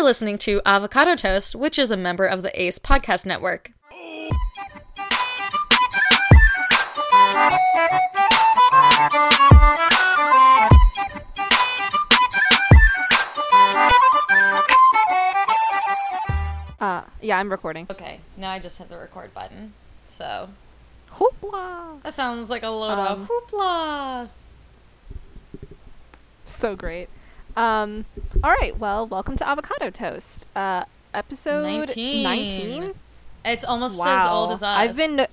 You're listening to Avocado Toast, which is a member of the ACE Podcast Network. Uh, yeah, I'm recording. Okay, now I just hit the record button. So, Hoopla! that sounds like a load Um, of hoopla. So great. Um, all right, well, welcome to Avocado Toast. Uh, episode 19. 19? It's almost wow. as old as us. I've been.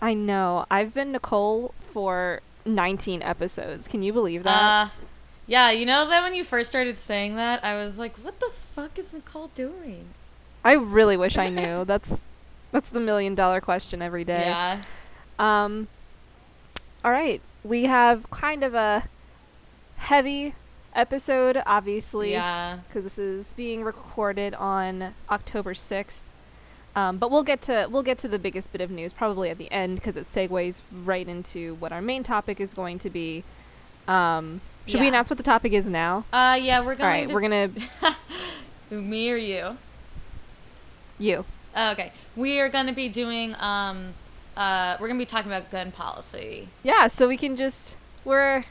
I know. I've been Nicole for 19 episodes. Can you believe that? Uh, yeah, you know that when you first started saying that, I was like, what the fuck is Nicole doing? I really wish I knew. that's that's the million dollar question every day. Yeah. Um. All right, we have kind of a heavy episode, obviously. Yeah. because this is being recorded on October sixth. Um, but we'll get to we'll get to the biggest bit of news probably at the end because it segues right into what our main topic is going to be. Um, should we announce what the topic is now? Uh, yeah, we're going right, to... we're gonna Me or you? you. Oh, okay. We are going to be doing, um, uh, we're going to be talking about gun policy. Yeah, so we can just we're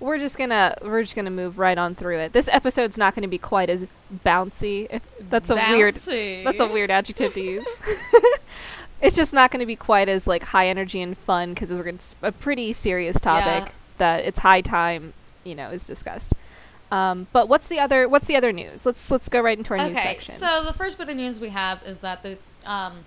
we're just gonna we're just gonna move right on through it. This episode's not gonna be quite as bouncy. That's a weird that's a weird adjective to use. it's just not gonna be quite as like high energy and fun because we're gonna s- a pretty serious topic that it's high time you know is discussed. Um, but what's the other what's the other news? Let's let's go right into our news Okay, section. so the first bit of news we have is that the, um,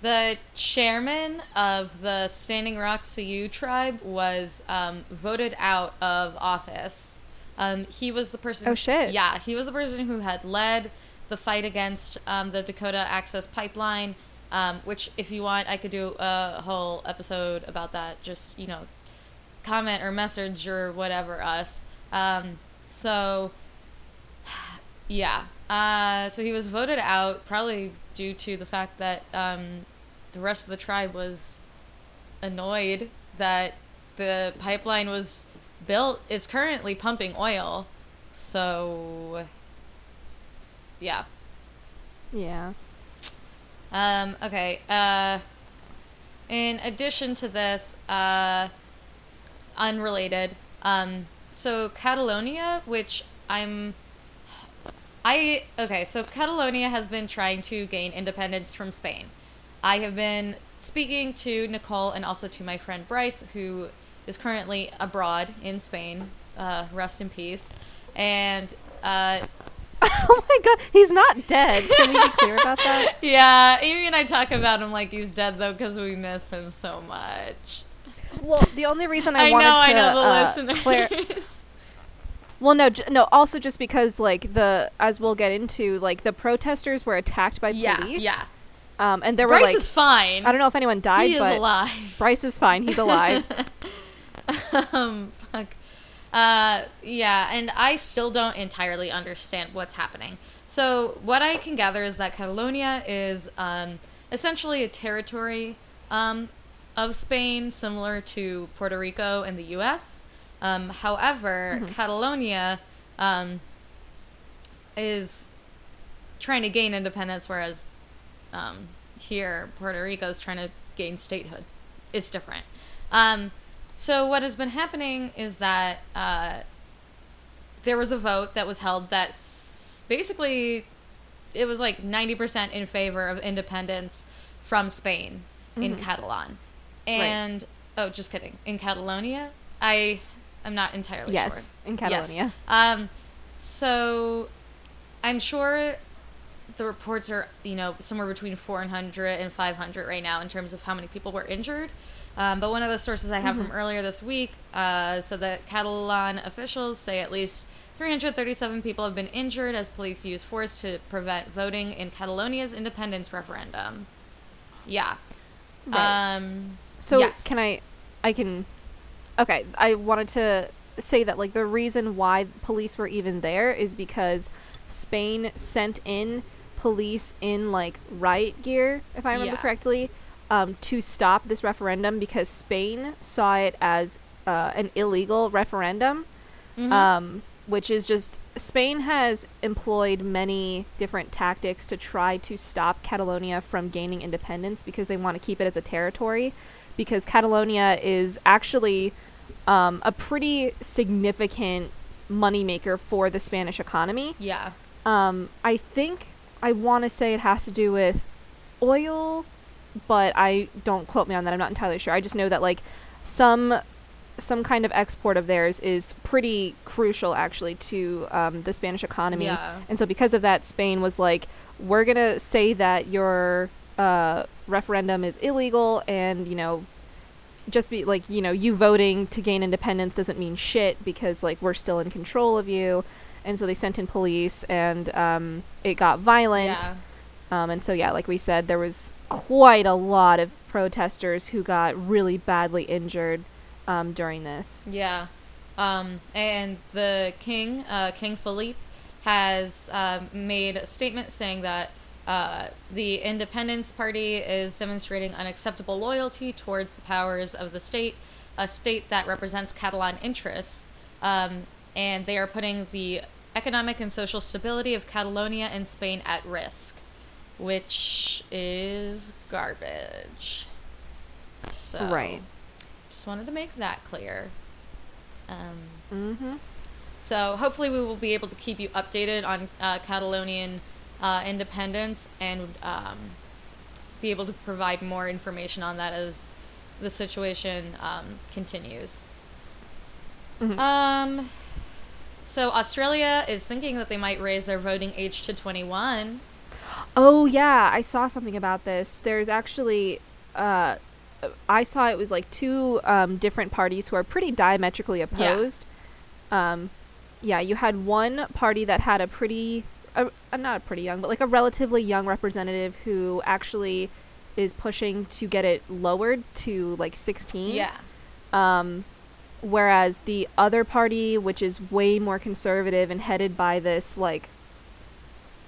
the chairman of the Standing Rock Sioux tribe was um, voted out of office. Um, he was the person. Oh, shit. Yeah, he was the person who had led the fight against um, the Dakota Access Pipeline. Um, which, if you want, I could do a whole episode about that. Just you know, comment or message or whatever us. Um, so yeah. Uh, so he was voted out probably due to the fact that um, the rest of the tribe was annoyed that the pipeline was built. It's currently pumping oil. So yeah. yeah. Um, okay. Uh, in addition to this, uh, unrelated. Um, so Catalonia, which I'm, I okay. So Catalonia has been trying to gain independence from Spain. I have been speaking to Nicole and also to my friend Bryce, who is currently abroad in Spain. Uh, rest in peace. And uh, oh my god, he's not dead. Can we be clear about that? Yeah, Amy and I talk about him like he's dead though because we miss him so much. Well, the only reason I, I, wanted know, to I know the uh, listeners. clar- Well, no, j- no. Also, just because like the as we'll get into like the protesters were attacked by yeah, police. yeah. Um, and there Bryce were like is fine. I don't know if anyone died, he is but alive. Bryce is fine. He's alive. um, fuck. Uh, yeah, and I still don't entirely understand what's happening. So what I can gather is that Catalonia is um, essentially a territory um, of Spain, similar to Puerto Rico and the U.S. Um, however, Catalonia um, is trying to gain independence, whereas um, here Puerto Rico is trying to gain statehood. It's different. Um, so what has been happening is that uh, there was a vote that was held that s- basically it was like 90% in favor of independence from Spain in Catalan. And oh, just kidding. In Catalonia? I I'm not entirely yes, sure. in Yes. Catalonia. Um, so I'm sure the reports are, you know, somewhere between 400 and 500 right now in terms of how many people were injured. Um, but one of the sources I have from earlier this week uh, said that Catalan officials say at least 337 people have been injured as police use force to prevent voting in Catalonia's independence referendum. Yeah. Right. Um, So yes. can I? I can. Okay, I wanted to say that like the reason why police were even there is because Spain sent in police in like riot gear, if I remember Yeah. correctly, um, to stop this referendum because Spain saw it as uh, an illegal referendum, mhm. um, which is just Spain has employed many different tactics to try to stop Catalonia from gaining independence because they want to keep it as a territory. Because Catalonia is actually um, a pretty significant moneymaker for the Spanish economy. Yeah. Um, I think I want to say it has to do with oil, but I don't quote me on that. I'm not entirely sure. I just know that like some some kind of export of theirs is pretty crucial actually to um, the Spanish economy. Yeah. And so because of that, Spain was like, we're gonna say that your uh, referendum is illegal, and you know, just be like, you know, you voting to gain independence doesn't mean shit because like we're still in control of you. And so they sent in police, and um, it got violent. Yeah. Um, and so, yeah, like we said, there was quite a lot of protesters who got really badly injured um, during this. Yeah. Um, and the king, uh, King Philippe, has uh, made a statement saying that uh, the Independence Party is demonstrating unacceptable loyalty towards the powers of the state, a state that represents Catalan interests, um, and they are putting the economic and social stability of Catalonia and Spain at risk, which is garbage. So, Right. Just wanted to make that clear. Um, Mm-hmm. so hopefully we will be able to keep you updated on uh, Catalonian uh, independence and um, be able to provide more information on that as the situation um, continues. Mhm. Um, so Australia is thinking that they might raise their voting age to 21. Oh yeah, I saw something about this. There's actually, uh, I saw it was like two um, different parties who are pretty diametrically opposed. Yeah. Um, yeah, you had one party that had a pretty, uh, uh, not pretty young, but like a relatively young representative who actually is pushing to get it lowered to like 16. Yeah. Um, whereas the other party, which is way more conservative and headed by this like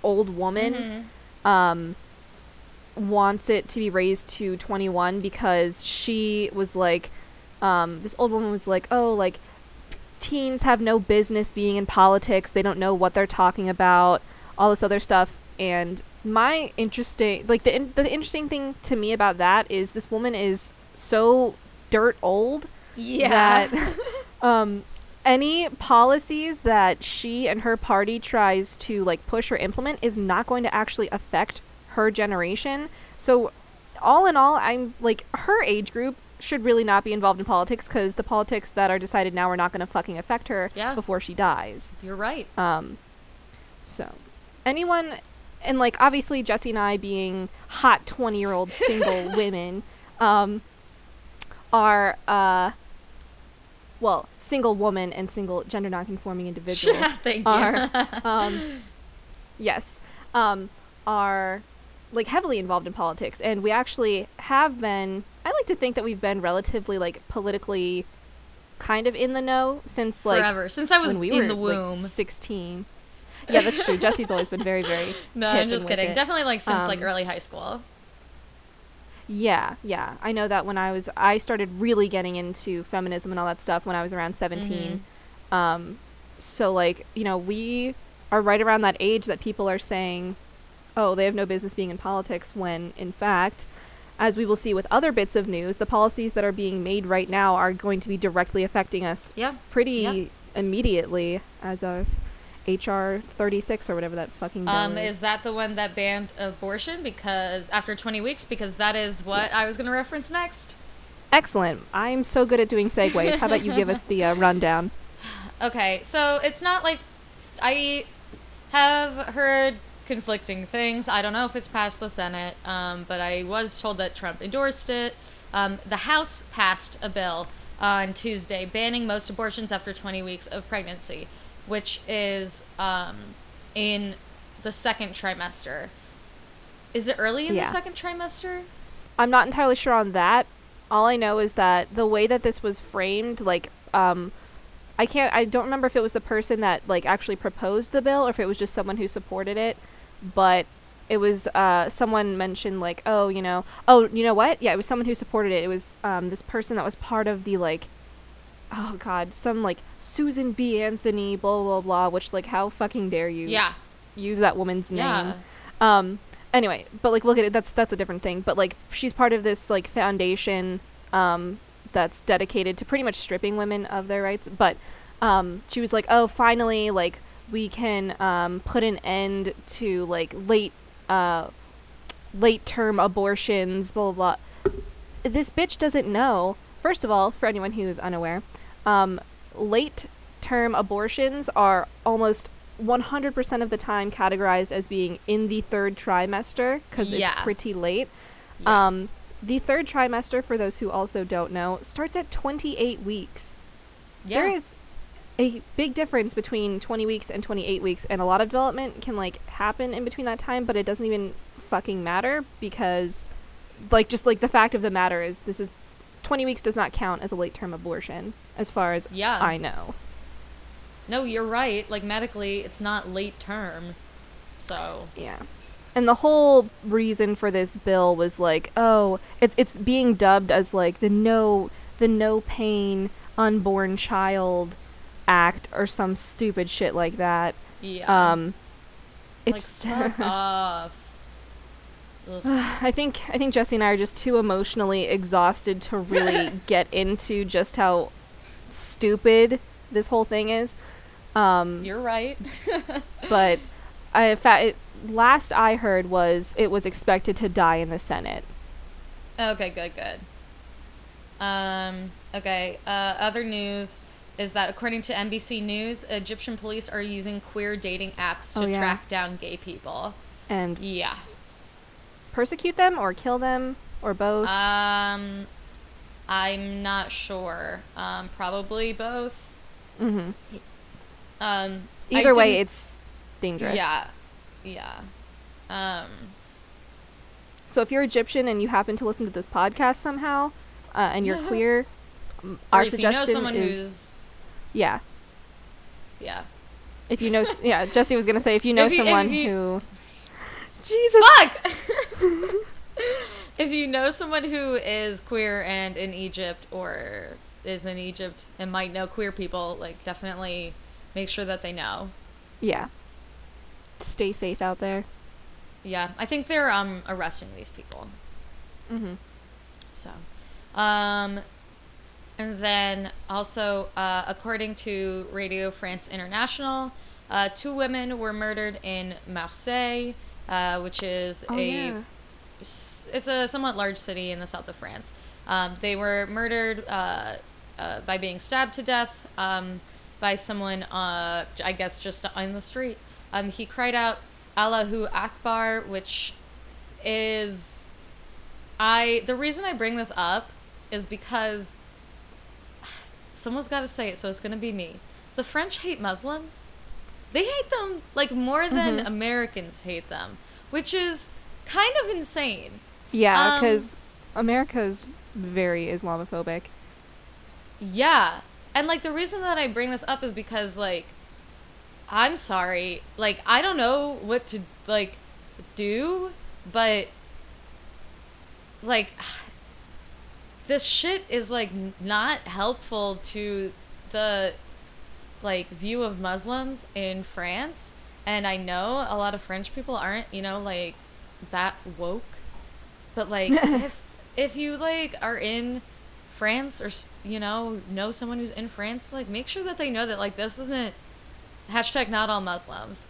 old woman, Mhm. um, wants it to be raised to 21 because she was like, um, this old woman was like, oh, like teens have no business being in politics. They don't know what they're talking about. All this other stuff. And my interesting, like the in- the interesting thing to me about that is this woman is so dirt old Yeah. that um, any policies that she and her party tries to like push or implement is not going to actually affect her generation. So, all in all, I'm like her age group should really not be involved in politics because the politics that are decided now are not going to fucking affect her Yeah. before she dies. You're right. Um, so anyone, and like obviously Jesse and I being hot twenty year old single women, um, are uh, well, single woman and single gender nonconforming individual Thank you. are um, yes, um, are like heavily involved in politics, and we actually have been. I like to think that we've been relatively like politically kind of in the know since like Forever. Since I was we in were the like, womb. 16. Yeah, that's true. Jesse's always been very, very. no, I'm just kidding. it. Definitely like since like Um, early high school. Yeah, yeah. I know that when I was, I started really getting into feminism and all that stuff when I was around 17. Um, so like, you know, we are right around that age that people are saying, oh, they have no business being in politics when in fact, as we will see with other bits of news, the policies that are being made right now are going to be directly affecting us Yeah. pretty Yeah. immediately as us HR 36 or whatever that fucking Um, is. is that the one that banned abortion because after 20 weeks? Because that is what I was going to reference next. Excellent. I'm so good at doing segues. How about you give us the uh, rundown? Okay, so it's not like I have heard conflicting things. I don't know if it's passed the Senate, um, but I was told that Trump endorsed it. Um, the House passed a bill on Tuesday banning most abortions after 20 weeks of pregnancy, which is um, in the second trimester. Is it early in Yeah. the second trimester? I'm not entirely sure on that. All I know is that the way that this was framed, like, um, I can't, I don't remember if it was the person that, like, actually proposed the bill or if it was just someone who supported it, but it was, uh, someone mentioned, like, oh, you know, oh, you know what? Yeah, it was someone who supported it. It was, um, this person that was part of the, like, oh god, some like Susan B. Anthony, blah blah blah. Which like, how fucking dare you? Yeah. Use that woman's name. Yeah. Um. Anyway, but like, look at it. That's that's a different thing. But like, she's part of this like foundation. Um. That's dedicated to pretty much stripping women of their rights. But, um, she was like, oh, finally, like we can um put an end to like late uh late term abortions. Blah blah. blah. This bitch doesn't know. First of all, for anyone who is unaware, um, late term abortions are almost 100% of the time categorized as being in the third trimester because Yeah. it's pretty late. Yeah. Um, the third trimester, for those who also don't know, starts at 28 weeks. There Yeah. is a big difference between 20 weeks and 28 weeks, and a lot of development can like happen in between that time, but it doesn't even fucking matter because, like, just like the fact of the matter is, this is 20 weeks does not count as a late term abortion, as far as Yeah. I know. No, you're right. Like medically, it's not late term. So Yeah. And the whole reason for this bill was like, oh, it's it's being dubbed as like the no the no pain unborn child act or some stupid shit like that. yeah. Um like it's fuck off. I think I think Jesse and I are just too emotionally exhausted to really get into just how stupid this whole thing is. Um, You're right. but I, fact, it, last I heard was it was expected to die in the Senate. Okay, good, good. Um, okay, uh, other news is that according to NBC News, Egyptian police are using queer dating apps to Oh, yeah. track down gay people. And Yeah. Persecute them or kill them or both. Um, I'm not sure. Um, probably both. hmm Um, I Either way, it's dangerous. Yeah. Yeah. Um, So if you're Egyptian and you happen to listen to this podcast somehow, uh, and you're queer, our if you know suggestion someone is who's, yeah. yeah. If you know, yeah, Jesse was gonna say if you know If you- someone you- who, Jesus, Fuck! if you know someone who is queer and in Egypt or is in Egypt and might know queer people, like definitely make sure that they know. yeah, stay safe out there. Yeah, I think they're um arresting these people. Mm-hmm. So, um, and then also, uh, according to Radio France International, uh, two women were murdered in Marseille, uh, which is Oh a yeah. it's a somewhat large city in the south of France. Um, they were murdered uh, uh, by being stabbed to death um, by someone, uh, I guess, just on the street. Um, he cried out Allahu Akbar, which is I. The reason I bring this up is because someone's got to say it, so it's gonna be me. The French hate Muslims. They hate them like more than Mhm. Americans hate them, which is kind of insane. Yeah, Um, because America's very Islamophobic. Yeah. And like the reason that I bring this up is because like I'm sorry, like I don't know what to like do, but like this shit is like n- not helpful to the like view of Muslims in France and I know a lot of French people aren't, you know, like that woke. But like if if you like are in France or you know know someone who's in France, like make sure that they know that like this isn't hashtag not all Muslims.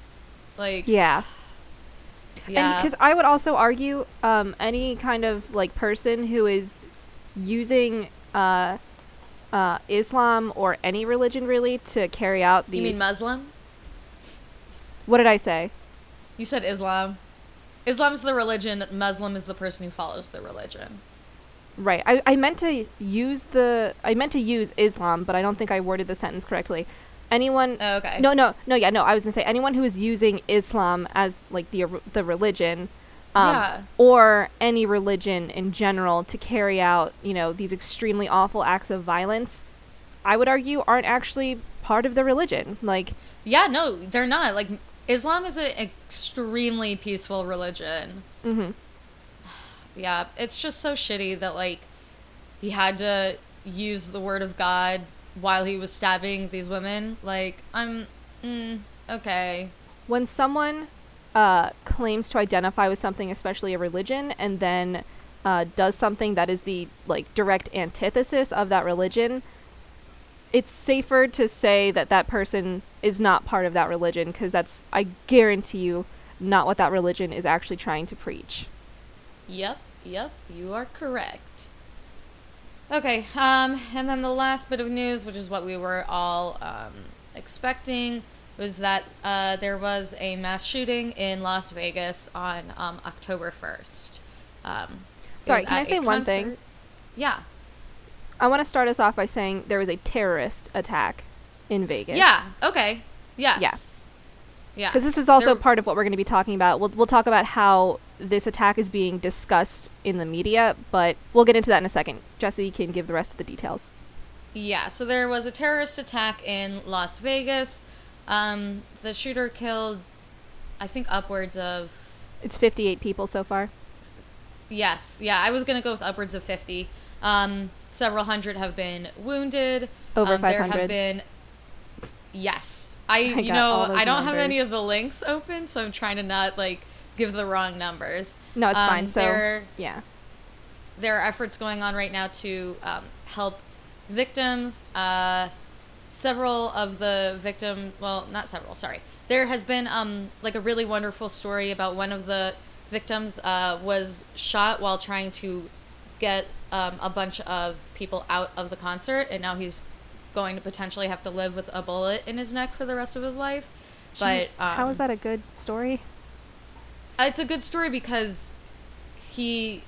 Like Yeah. yeah, because I would also argue um, any kind of like person who is using uh, uh, Islam or any religion really to carry out these. you mean Muslim? what did I say? You said Islam. Islam's the religion. Muslim is the person who follows the religion. Right. I, I meant to use the I meant to use Islam, but I don't think I worded the sentence correctly. Anyone Oh, okay. No, no, no. Yeah, no. I was gonna say anyone who is using Islam as like the the religion, um, Yeah. or any religion in general to carry out you know these extremely awful acts of violence, I would argue aren't actually part of the religion. Like, Yeah, no, they're not. Like Islam is an extremely peaceful religion. hmm Yeah, it's just so shitty that like he had to use the word of God while he was stabbing these women. Like, I'm, mm, okay. When someone uh, claims to identify with something, especially a religion, and then uh, does something that is the like direct antithesis of that religion, it's safer to say that that person is not part of that religion because that's, I guarantee you, not what that religion is actually trying to preach. Yep, yep, you are correct. Okay, um, and then the last bit of news, which is what we were all um, expecting, was that uh, there was a mass shooting in Las Vegas on um, October 1st. Um, Sorry, can I say one thing? Yeah. I want to start us off by saying there was a terrorist attack in Vegas. Yeah, okay. Yes. Yeah. Yeah. Because this is also There- part of what we're going to be talking about. We'll, we'll talk about how this attack is being discussed in the media, but we'll get into that in a second. Jesse can give the rest of the details. Yeah, so there was a terrorist attack in Las Vegas. Um, the shooter killed, I think, upwards of. It's 58 people so far. Yes, yeah, I was going to go with upwards of 50. Um, several hundred have been wounded. Over um, There have been. Yes. I, I you know, I don't have any of the links open, so I'm trying to not, like, give the wrong numbers. No, it's Um, fine. So, there- yeah. there are efforts going on right now to um, help victims. Uh, several of the victim, well, not several, sorry. There has been um, like a really wonderful story about one of the victims uh, was shot while trying to get um, a bunch of people out of the concert, and now he's going to potentially have to live with a bullet in his neck for the rest of his life. But Jeez, how um, is that a good story? uh, it's a good story because he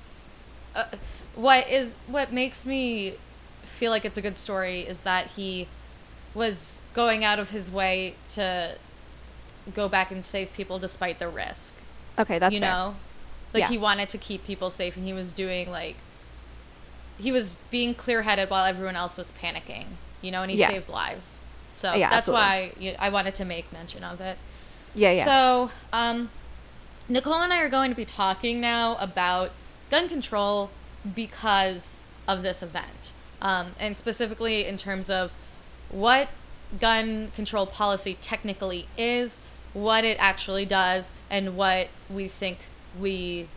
uh, what is what makes me feel like it's a good story is that he was going out of his way to go back and save people despite the risk Okay, that's you fair. know like Yeah. he wanted to keep people safe and he was doing like he was being clear-headed while everyone else was panicking you know and he Yeah. saved lives so Yeah, that's absolutely. why i wanted to make mention of it Yeah, yeah. so, um, Nicole and I are going to be talking now about gun control because of this event, um, and specifically in terms of what gun control policy technically is, what it actually does, and what we think we,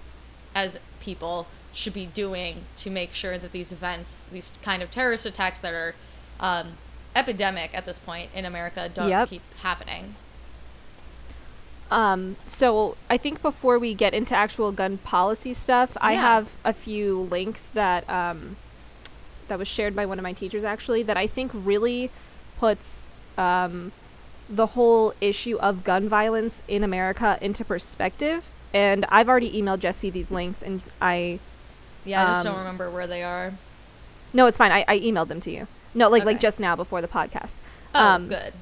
as people, should be doing to make sure that these events, these kind of terrorist attacks that are um, epidemic at this point in America, don't Yep. keep happening. Um, so I think before we get into actual gun policy stuff, I have a few links that um, that was shared by one of my teachers actually that I think really puts um, the whole issue of gun violence in America into perspective. And I've already emailed Jesse these links, and I Yeah, I just don't Um, remember where they are. no, it's fine. I, I emailed them to you. No, like like just now before the podcast. Oh, um, good.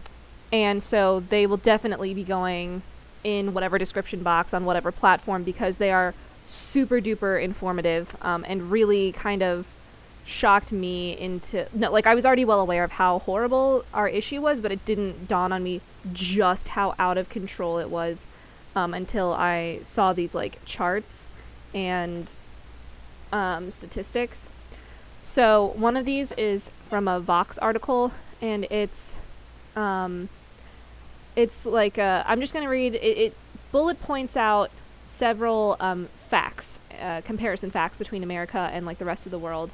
and so they will definitely be going in whatever description box on whatever platform because they are super duper informative um, and really kind of shocked me into no like i was already well aware of how horrible our issue was but it didn't dawn on me just how out of control it was um, until i saw these like charts and um, statistics so one of these is from a vox article and it's um, it's like uh, I'm just to read it, it. Bullet points out several um, facts, uh, comparison facts between America and like the rest of the world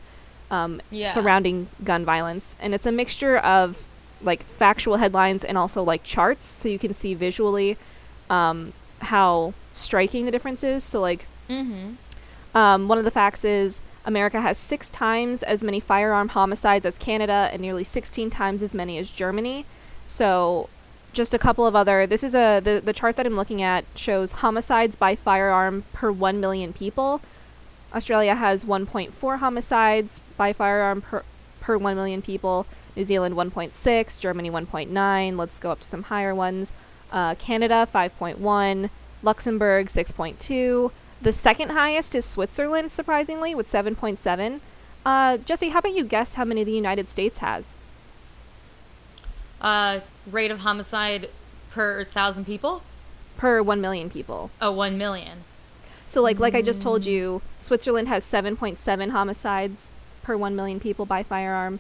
um, Yeah. surrounding gun violence, and it's a mixture of like factual headlines and also like charts, so you can see visually um, how striking the difference is. So like Mm-hmm. um, one of the facts is America has six times as many firearm homicides as Canada and nearly 16 times as many as Germany. So, just a couple of other. This is a the, the chart that I'm looking at shows homicides by firearm per 1 million people. Australia has 1.4 homicides by firearm per per 1 million people. New Zealand 1.6, Germany 1.9. Let's go up to some higher ones. Uh, Canada 5.1, Luxembourg 6.2. The second highest is Switzerland, surprisingly, with 7.7. Uh, Jesse, how about you guess how many the United States has? Uh, rate of homicide per thousand people? Per 1 million people. Oh, one million. So, like, like I just told you, Switzerland has 7.7 homicides per 1 million people by firearm.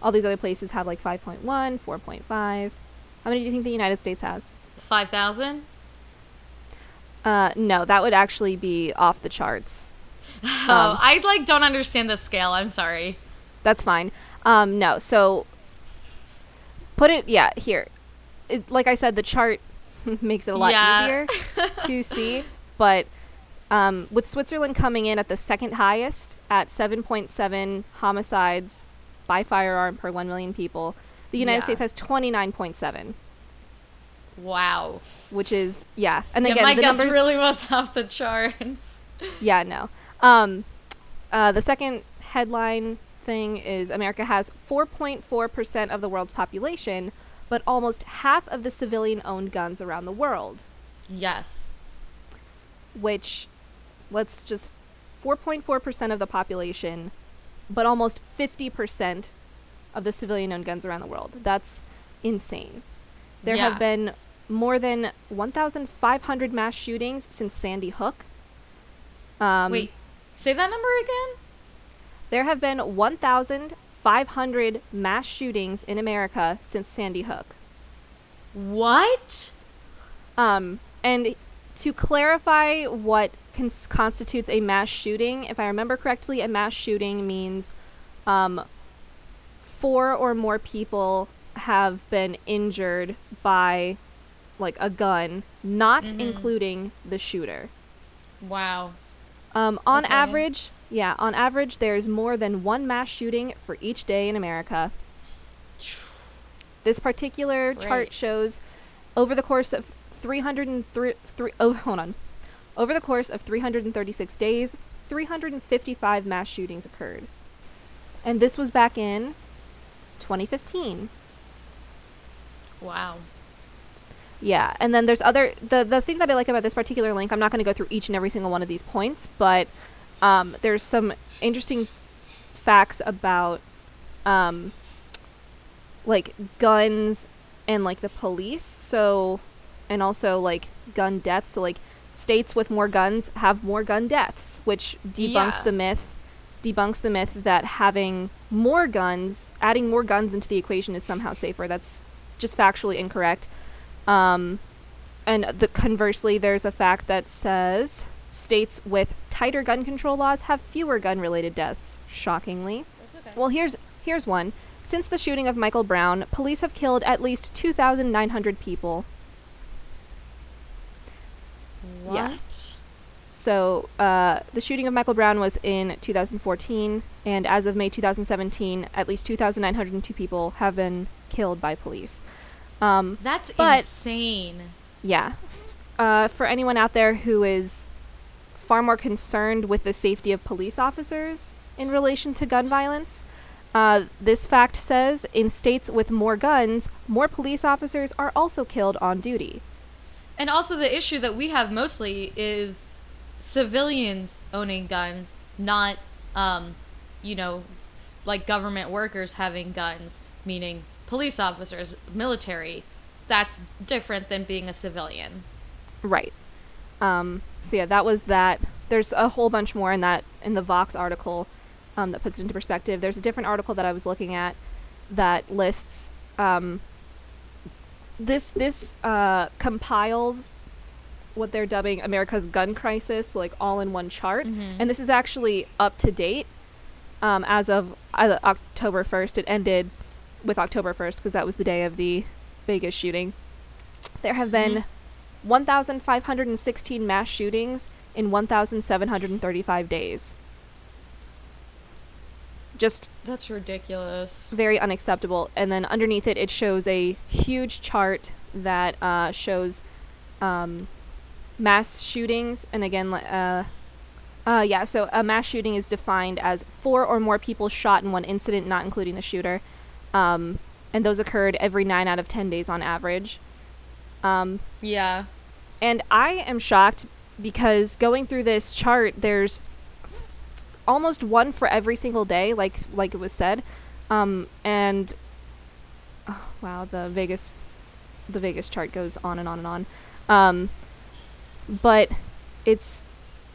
All these other places have like 5.1, 4.5. How many do you think the United States has? 5,000? Uh, no, that would actually be off the charts. Oh, um, I like don't understand the scale. I'm sorry. That's fine. Um, no, so put it yeah here. It, like I said, the chart makes it a lot yeah. easier to see, but um, with Switzerland coming in at the second highest at 7.7 homicides by firearm per 1 million people, the United yeah. States has 29.7. Wow. Which is yeah, and yeah, again, my the guess numbers, really was off the charts. yeah, no. Um, uh, the second headline thing is America has 4.4 percent of the world's population, but almost half of the civilian-owned guns around the world. Yes. Which, let's just 4.4 percent of the population, but almost 50 percent of the civilian-owned guns around the world. That's insane. There yeah. have been more than 1,500 mass shootings since Sandy Hook. Um, Wait, say that number again? There have been 1,500 mass shootings in America since Sandy Hook. What? Um, and to clarify what cons- constitutes a mass shooting, if I remember correctly, a mass shooting means um, four or more people have been injured by like a gun, not mm-hmm. including the shooter. Wow. Um, on okay. average, yeah, on average, there's more than one mass shooting for each day in America. This particular right. chart shows over the course of 303 three, oh, hold on. Over the course of 336 days, 355 mass shootings occurred. And this was back in 2015. Wow. Yeah, and then there's other the the thing that I like about this particular link. I'm not going to go through each and every single one of these points, but um, there's some interesting facts about um, like guns and like the police. So, and also like gun deaths. So like states with more guns have more gun deaths, which debunks yeah. the myth debunks the myth that having more guns, adding more guns into the equation is somehow safer. That's just factually incorrect. Um, and the conversely, there's a fact that says states with tighter gun control laws have fewer gun-related deaths. Shockingly. Okay. Well, here's here's one. Since the shooting of Michael Brown, police have killed at least 2,900 people. What? Yeah. So, uh, the shooting of Michael Brown was in 2014, and as of May 2017, at least 2,902 people have been killed by police. Um, That's but, insane. Yeah. Uh, for anyone out there who is far more concerned with the safety of police officers in relation to gun violence, uh, this fact says in states with more guns, more police officers are also killed on duty. And also, the issue that we have mostly is civilians owning guns, not, um, you know, like government workers having guns, meaning police officers, military, that's different than being a civilian. Right. Um, so yeah, that was that. There's a whole bunch more in that in the Vox article um, that puts it into perspective. There's a different article that I was looking at that lists um, this this uh, compiles what they're dubbing America's gun crisis, like all in one chart, mm-hmm. and this is actually up to date um, as of uh, October 1st. It ended with October 1st because that was the day of the Vegas shooting. There have been mm-hmm. 1,516 mass shootings in 1,735 days. Just that's ridiculous. Very unacceptable. And then underneath it, it shows a huge chart that uh, shows um, mass shootings. And again, uh, uh, yeah, so a mass shooting is defined as four or more people shot in one incident, not including the shooter. Um, and those occurred every nine out of ten days on average. Um, yeah. And I am shocked because going through this chart, there's almost one for every single day, like like it was said. Um, and oh, wow, the Vegas, the Vegas chart goes on and on and on. Um, but it's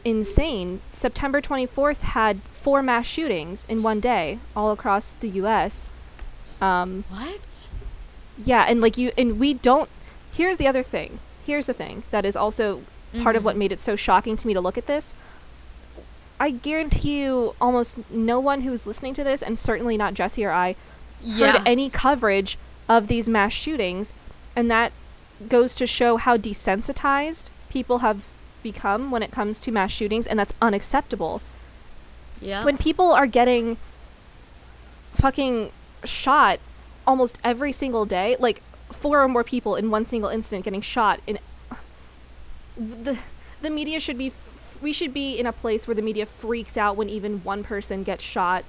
insane. September 24th had four mass shootings in one day all across the U.S Um, What? yeah, and like you, and we don't. Here's the other thing. Here's the thing that is also part of Mhm. what made it so shocking to me to look at this. I guarantee you, almost no one who's listening to this, and certainly not Jesse or I, Yeah. heard any coverage of these mass shootings, and that goes to show how desensitized people have become when it comes to mass shootings, and that's unacceptable. yeah. When people are getting fucking shot almost every single day, like four or more people in one single incident getting shot, in the the media should be. We should be in a place where the media freaks out when even one person gets shot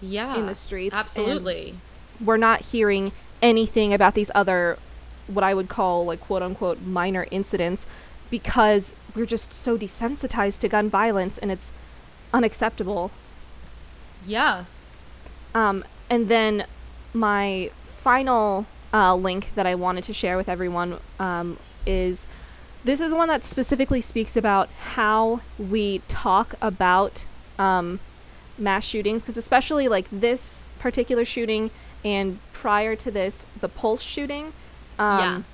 yeah. in the streets. Absolutely. we're not hearing anything about these other what I would call like quote unquote minor incidents because we're just so desensitized to gun violence and it's unacceptable. Yeah. Um, and then my final uh, link that I wanted to share with everyone um, is this is one that specifically speaks about how we talk about um, mass shootings, because especially like this particular shooting and prior to this, the Pulse shooting. Um,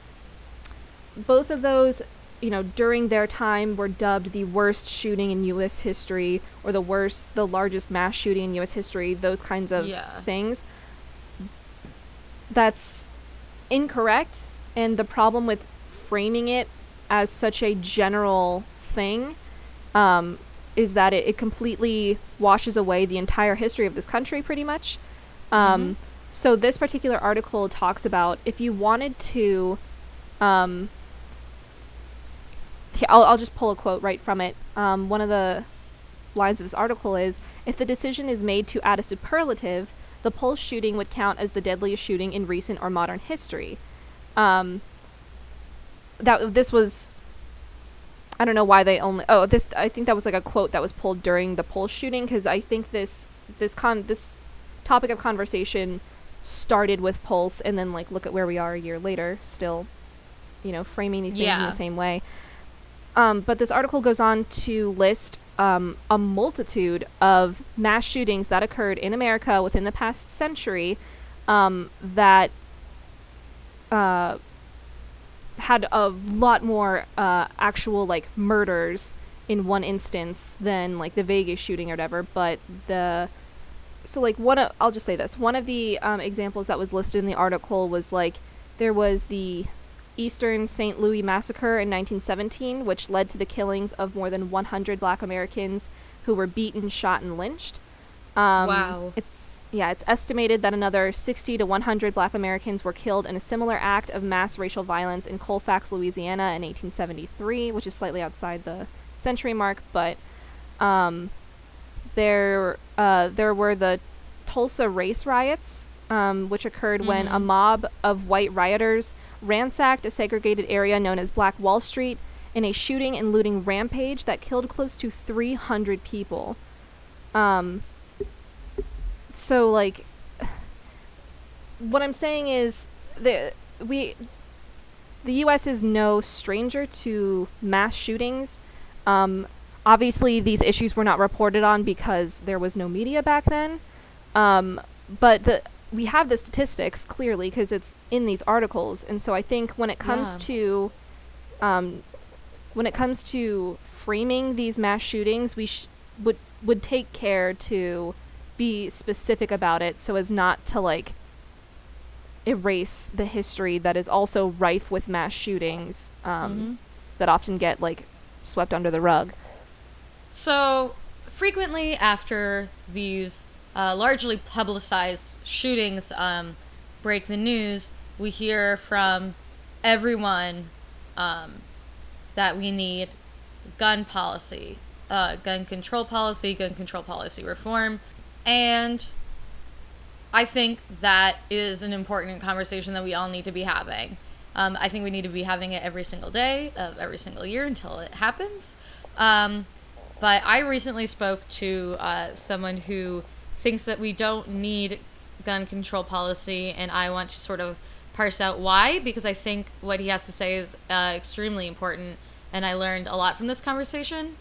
Both of those, you know, during their time were dubbed the worst shooting in U.S. history or the worst, the largest mass shooting in U.S. history, those kinds of Yeah. things. That's incorrect. And the problem with framing it as such a general thing um, is that it, it completely washes away the entire history of this country, pretty much. Um, Mhm. So, this particular article talks about if you wanted to. Um, I'll, I'll just pull a quote right from it. Um, one of the lines of this article is If the decision is made to add a superlative, the Pulse shooting would count as the deadliest shooting in recent or modern history. Um, that this was I don't know why they only oh this I think that was like a quote that was pulled during the Pulse shooting because I think this this con this topic of conversation started with Pulse and then like look at where we are a year later still you know framing these things in the same way. Um, but this article goes on to list um, a multitude of mass shootings that occurred in America within the past century um, that uh, had a lot more uh, actual like murders in one instance than like the Vegas shooting or whatever. But the so like one of I'll just say this one of the um, examples that was listed in the article was like there was the Eastern St. Louis massacre in 1917, which led to the killings of more than 100 Black Americans who were beaten, shot, and lynched. Um, Wow. It's yeah, it's estimated that another 60 to 100 Black Americans were killed in a similar act of mass racial violence in Colfax, Louisiana, in 1873, which is slightly outside the century mark, but um, there uh, there were the Tulsa race riots, um, which occurred when a Mhm. mob of white rioters ransacked a segregated area known as Black Wall Street in a shooting and looting rampage that killed close to 300 people. Um, so like, what I'm saying is the we the U.S. is no stranger to mass shootings. Um, obviously, these issues were not reported on because there was no media back then. Um, but the we have the statistics clearly because it's in these articles, and so I think when it comes Yeah. to um, when it comes to framing these mass shootings, we sh- would would take care to be specific about it so as not to like erase the history that is also rife with mass shootings um, Mhm. that often get like swept under the rug. So, frequently after these uh, largely publicized shootings um, break the news, we hear from everyone um, that we need gun policy, uh, gun control policy, gun control policy reform. And I think that is an important conversation that we all need to be having. Um, I think we need to be having it every single day of every single year until it happens. Um, but I recently spoke to uh, someone who thinks that we don't need gun control policy, and I want to sort of parse out why, because I think what he has to say is uh, extremely important, and I learned a lot from this conversation.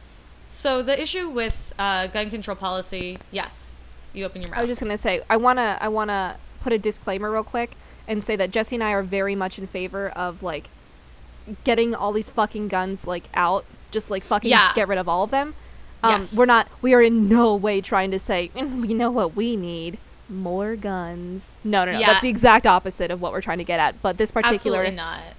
So the issue with uh, gun control policy, yes, you open your mouth. I was just gonna say I wanna I wanna put a disclaimer real quick and say that Jesse and I are very much in favor of like getting all these fucking guns like out, just like fucking Yeah. get rid of all of them. Um, Yes. We're not. We are in no way trying to say "Mm, you know what we need more guns. No, no, no. Yeah. That's the exact opposite of what we're trying to get at. But this particular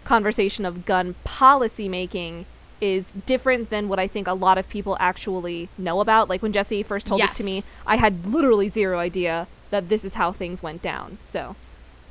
conversation of gun policy making is different than what I think a lot of people actually know about. Like when Jesse first told this to me, I had literally zero idea that this is how things went down. So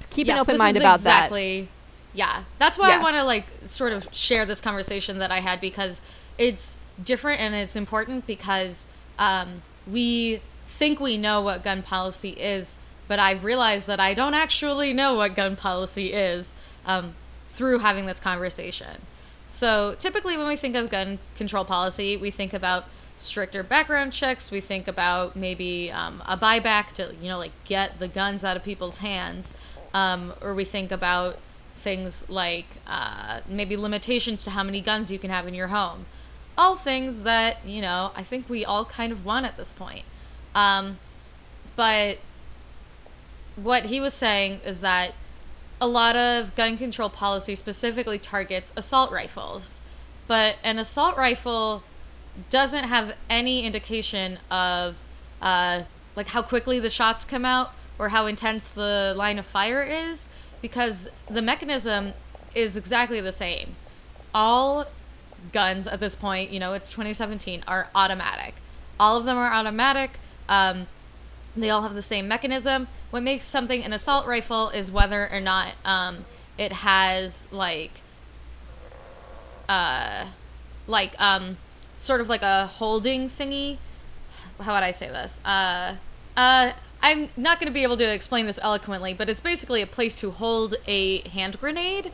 keep an open mind is that. exactly, Yeah, that's why Yeah. I want to like sort of share this conversation that I had because it's different and it's important because um, we think we know what gun policy is, but I've realized that I don't actually know what gun policy is um, through having this conversation. So typically, when we think of gun control policy, we think about stricter background checks. We think about maybe um, a buyback to you know like get the guns out of people's hands, um, or we think about things like uh, maybe limitations to how many guns you can have in your home. All things that you know I think we all kind of want at this point. Um, but what he was saying is that a lot of gun control policy specifically targets assault rifles, but an assault rifle doesn't have any indication of uh, like how quickly the shots come out or how intense the line of fire is because the mechanism is exactly the same. All guns at this point, you know, it's 2017, are automatic. All of them are automatic. Um, they all have the same mechanism. What makes something an assault rifle is whether or not um, it has like, uh, like um, sort of like a holding thingy. How would I say this? Uh, uh, I'm not going to be able to explain this eloquently, but it's basically a place to hold a hand grenade.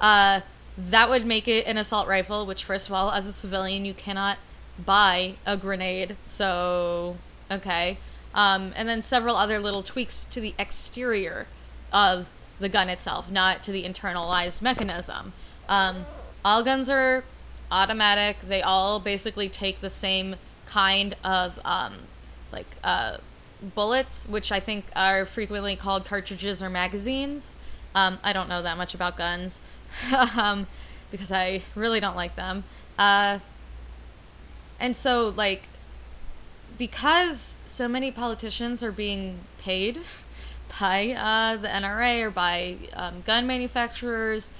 Uh, that would make it an assault rifle, which, first of all, as a civilian, you cannot buy a grenade. So, okay. Um, and then several other little tweaks to the exterior of the gun itself, not to the internalized mechanism. Um, all guns are automatic. They all basically take the same kind of um, like uh, bullets, which I think are frequently called cartridges or magazines. Um, I don't know that much about guns um, because I really don't like them. Uh, and so, like, because so many politicians are being paid by uh, the NRA or by um, gun manufacturers,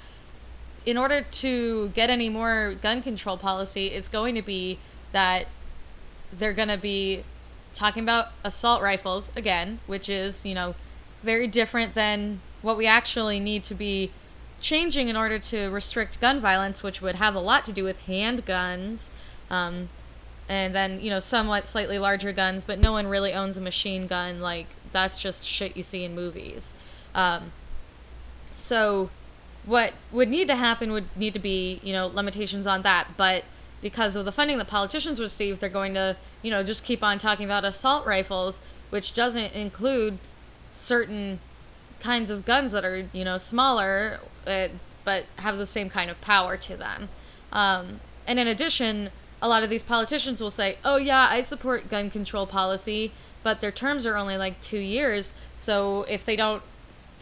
in order to get any more gun control policy, it's going to be that they're going to be talking about assault rifles again, which is, you know, very different than what we actually need to be changing in order to restrict gun violence, which would have a lot to do with handguns. Um, and then, you know, somewhat slightly larger guns, but no one really owns a machine gun. Like, that's just shit you see in movies. Um, so, what would need to happen would need to be, you know, limitations on that. But because of the funding that politicians receive, they're going to, you know, just keep on talking about assault rifles, which doesn't include certain kinds of guns that are, you know, smaller, uh, but have the same kind of power to them. Um, and in addition, a lot of these politicians will say, oh, yeah, I support gun control policy, but their terms are only like two years. So if they don't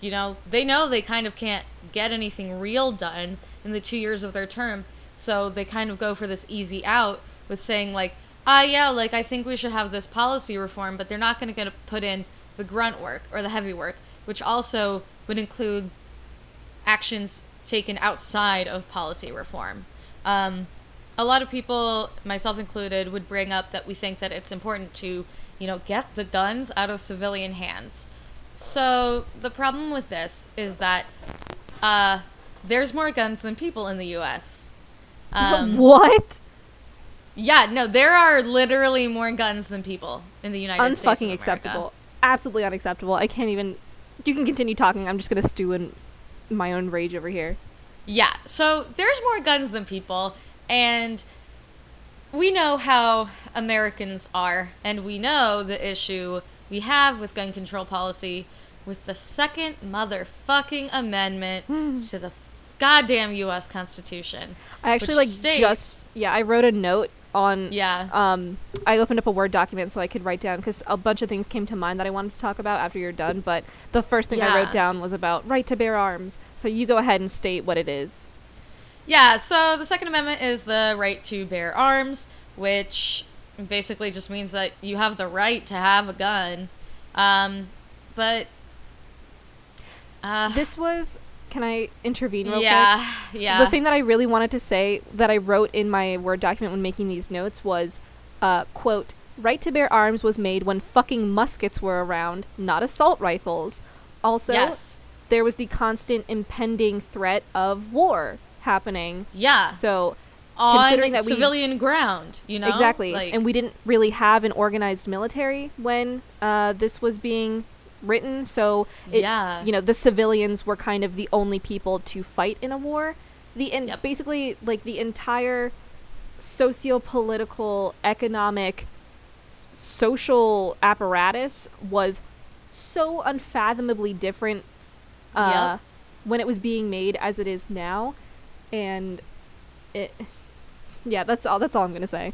you know, they know they kind of can't get anything real done in the two years of their term. So they kind of go for this easy out with saying, like, ah, yeah, like, I think we should have this policy reform, but they're not going to put in the grunt work or the heavy work, which also would include actions taken outside of policy reform. Um, a lot of people, myself included, would bring up that we think that it's important to, you know, get the guns out of civilian hands. So the problem with this is that uh, there's more guns than people in the U.S. Um, what? yeah, no, there are literally more guns than people in the United States. Unfucking acceptable. Absolutely unacceptable. I can't even. You can continue talking. I'm just gonna stew in my own rage over here. Yeah, so there's more guns than people, and we know how Americans are, and we know the issue we have with gun control policy with the second motherfucking amendment to the goddamn U.S. Constitution. I actually like states- just yeah. I wrote a note on Yeah. um, I opened up a Word document so I could write down because a bunch of things came to mind that I wanted to talk about after you're done. But the first thing I wrote down was about right to bear arms. So you go ahead and state what it is. Yeah, so the Second Amendment is the right to bear arms, which basically just means that you have the right to have a gun. Um, but. Uh, This was. Can I intervene real quick? yeah, yeah. The thing that I really wanted to say that I wrote in my Word document when making these notes was, uh, quote, right to bear arms was made when fucking muskets were around, not assault rifles. Also, yes. there was the constant impending threat of war happening. Yeah. So, On considering that we- civilian ground, you know? exactly. Like, and we didn't really have an organized military when uh, this was being written. So, it, Yeah. you know, the civilians were kind of the only people to fight in a war. The and Yep. basically like the entire socio-political, economic, social apparatus was so unfathomably different uh, Yep. when it was being made as it is now, and it. Yeah, that's all. That's all I'm gonna say.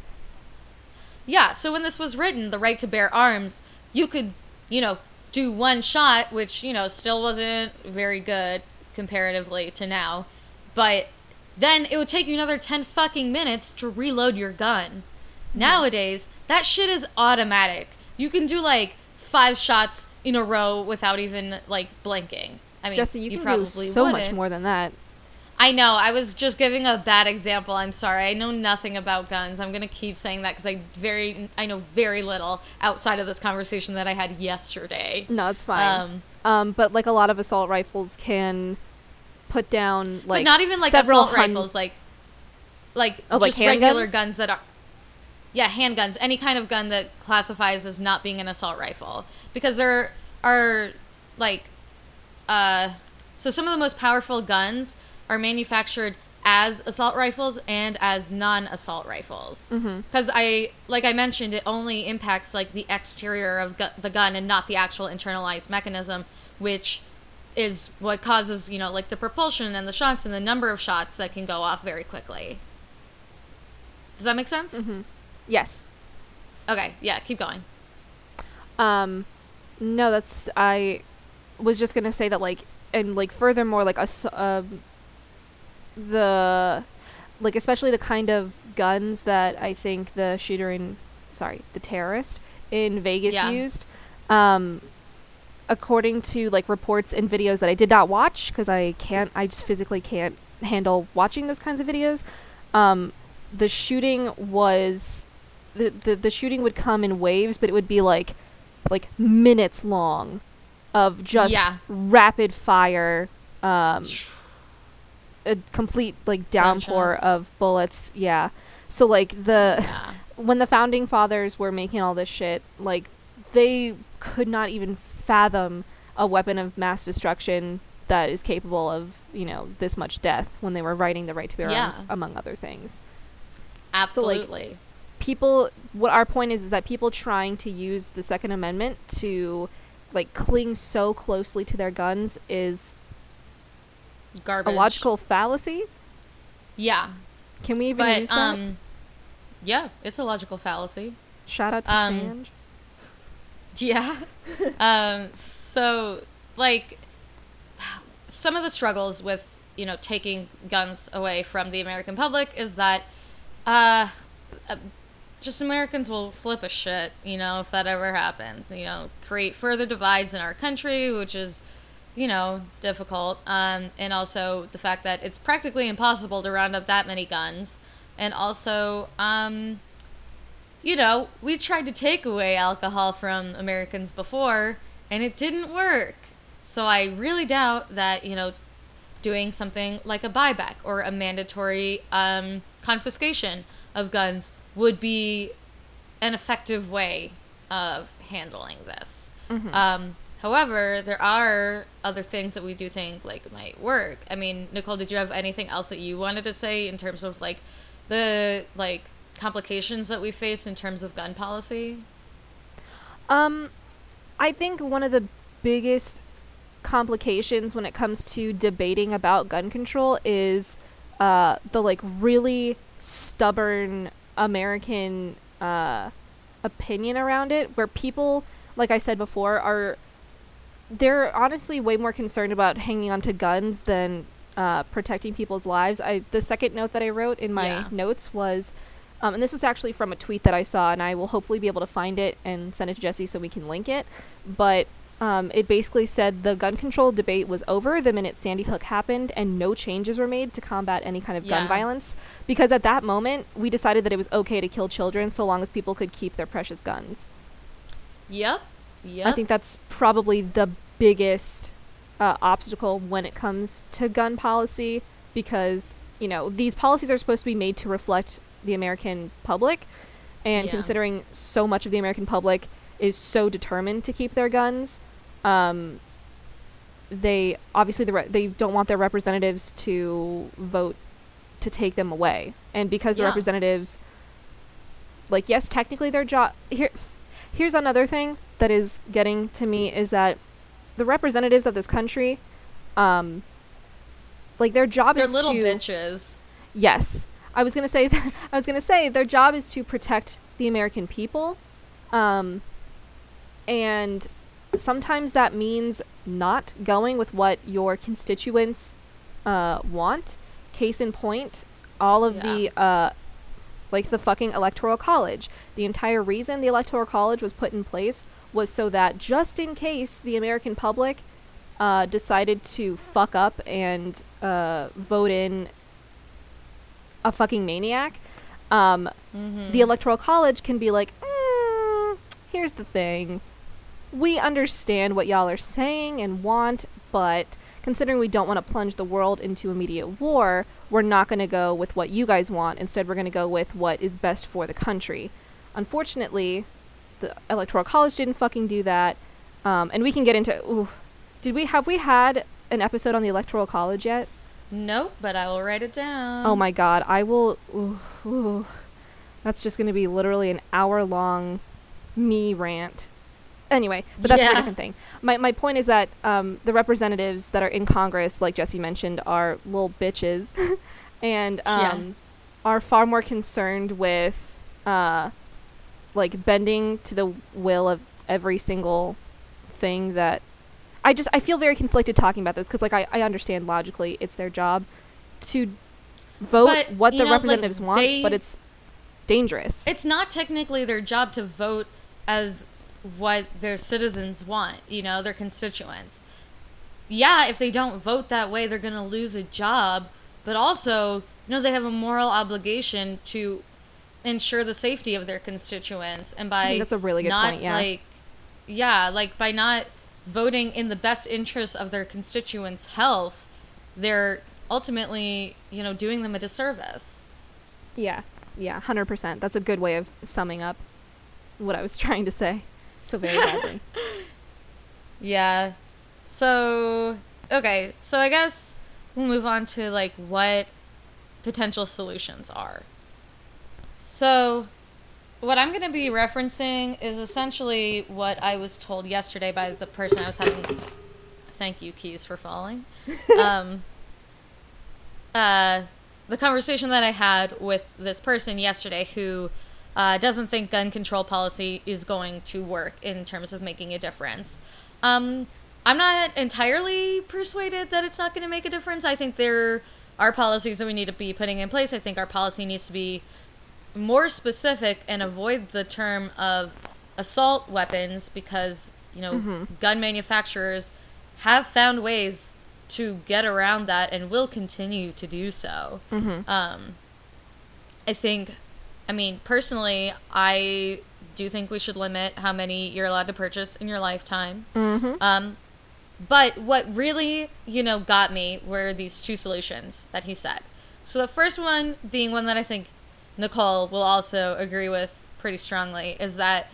Yeah, so when this was written, the right to bear arms, you could, you know, do one shot, which, you know, still wasn't very good comparatively to now, but then it would take you another 10 fucking minutes to reload your gun. Mm-hmm. Nowadays, that shit is automatic. You can do like five shots in a row without even like blinking. I mean, Jesse, you, can probably do so much wouldn't. more than that. I know. I was just giving a bad example. I'm sorry. I know nothing about guns. I'm gonna keep saying that because I very, I know very little outside of this conversation that I had yesterday. No, it's fine. Um, Um, but like a lot of assault rifles can put down like not even like several assault hun- rifles, like, like Oh, like just regular handguns? guns that are, yeah, handguns. Any kind of gun that classifies as not being an assault rifle, because there are like, uh, so some of the most powerful guns are manufactured as assault rifles and as non-assault rifles. Because I, like I mentioned, it only impacts like the exterior of gu- the gun and not the actual internalized mechanism, which is what causes you know like the propulsion and the shots and the number of shots that can go off very quickly. Does that make sense? Mhm. Yes. Okay, yeah, keep going. Um, no, that's I was just gonna say that like and like furthermore like us um the like especially the kind of guns that I think the shooter in sorry the terrorist in Vegas Yeah. used. Um, according to like reports and videos that I did not watch because I can't I just physically can't handle watching those kinds of videos. Um, the shooting was the, the the shooting would come in waves, but it would be like like minutes long of just Yeah. rapid fire um a complete like downpour of bullets. Yeah. So like the Yeah. when the founding fathers were making all this shit like they could not even fathom a weapon of mass destruction that is capable of you know this much death when they were writing the right to bear arms among other things. Absolutely. people what our point is is that people trying to use the second amendment to like cling so closely to their guns is Garbage. a logical fallacy Yeah. can we even But use that um yeah, it's a logical fallacy. shout out to um, Sanj. Yeah. um, so, like, some of the struggles with, you know, taking guns away from the American public is that, uh, uh, just Americans will flip a shit, you know, if that ever happens. You know, create further divides in our country, which is, you know, difficult. Um, and also the fact that it's practically impossible to round up that many guns. And also, um, you know, we tried to take away alcohol from Americans before, and it didn't work. So I really doubt that, you know, doing something like a buyback or a mandatory um, confiscation of guns would be an effective way of handling this. Mhm. Um, however, there are other things that we do think like might work. I mean, Nicole, did you have anything else that you wanted to say in terms of like the like complications that we face in terms of gun policy? Um, I think one of the biggest complications when it comes to debating about gun control is uh, the like really stubborn American uh, opinion around it, where people, like I said before, are they're honestly way more concerned about hanging on to guns than uh, protecting people's lives. I the second note that I wrote in my Yeah. notes was, um, and this was actually from a tweet that I saw, and I will hopefully be able to find it and send it to Jesse so we can link it. But um, it basically said the gun control debate was over the minute Sandy Hook happened, and no changes were made to combat any kind of gun violence. Because at that moment, we decided that it was okay to kill children so long as people could keep their precious guns. Yep. Yep. I think that's probably the biggest uh, obstacle when it comes to gun policy because, you know, these policies are supposed to be made to reflect the American public. And Yeah. considering so much of the American public is so determined to keep their guns, um, they obviously the re- they don't want their representatives to vote to take them away. And because the representatives like yes, technically their job here here's another thing that is getting to me is that the representatives of this country um like their job They're is little to bitches. Yes. I was going to say that I was going to say their job is to protect the American people. Um and sometimes that means not going with what your constituents uh want. Case in point, all of the uh like the fucking electoral college. The entire reason the electoral college was put in place was so that just in case the American public uh, decided to fuck up and uh, vote in a fucking maniac, um, Mm-hmm. the electoral college can be like, mm, here's the thing. We understand what y'all are saying and want, but considering we don't want to plunge the world into immediate war, we're not going to go with what you guys want. Instead, we're going to go with what is best for the country. Unfortunately, the electoral college didn't fucking do that. Um, and we can get into. Ooh, did we have we had an episode on the electoral college yet? Nope, but I will write it down. Oh my god, I will. Ooh, ooh. That's just going to be literally an hour long me rant. Anyway, but that's a different thing. My, my point is that um, the representatives that are in Congress, like Jesse mentioned, are little bitches and um, Yeah. are far more concerned with uh, like bending to the will of every single thing that I just I feel very conflicted talking about this because like I, I understand logically it's their job to vote But, what the know, like, representatives want, they- but it's dangerous. It's not technically their job to vote as what their citizens want, you know, their constituents. Yeah, if they don't vote that way, they're going to lose a job, but also, you know, they have a moral obligation to ensure the safety of their constituents and by that's a really good not point, yeah. like yeah, like by not voting in the best interest of their constituents' health, they're ultimately, you know, doing them a disservice. yeah, yeah, hundred percent. That's a good way of summing up what I was trying to say so very badly. Yeah. So, okay. So I guess we'll move on to like what potential solutions are. So, what I'm going to be referencing is essentially what I was told yesterday by the person I was having. Thank you, Keys, for falling. um, uh, the conversation that I had with this person yesterday who uh, doesn't think gun control policy is going to work in terms of making a difference. Um, I'm not entirely persuaded that it's not going to make a difference. I think there are policies that we need to be putting in place. I think our policy needs to be more specific and avoid the term of assault weapons because, you know, gun manufacturers have found ways to get around that and will continue to do so. Mhm. Um, I think, I mean, personally, I do think we should limit how many you're allowed to purchase in your lifetime. Mm-hmm. Um, but what really, you know, got me were these two solutions that he said. So the first one being one that I think Nicole will also agree with pretty strongly is that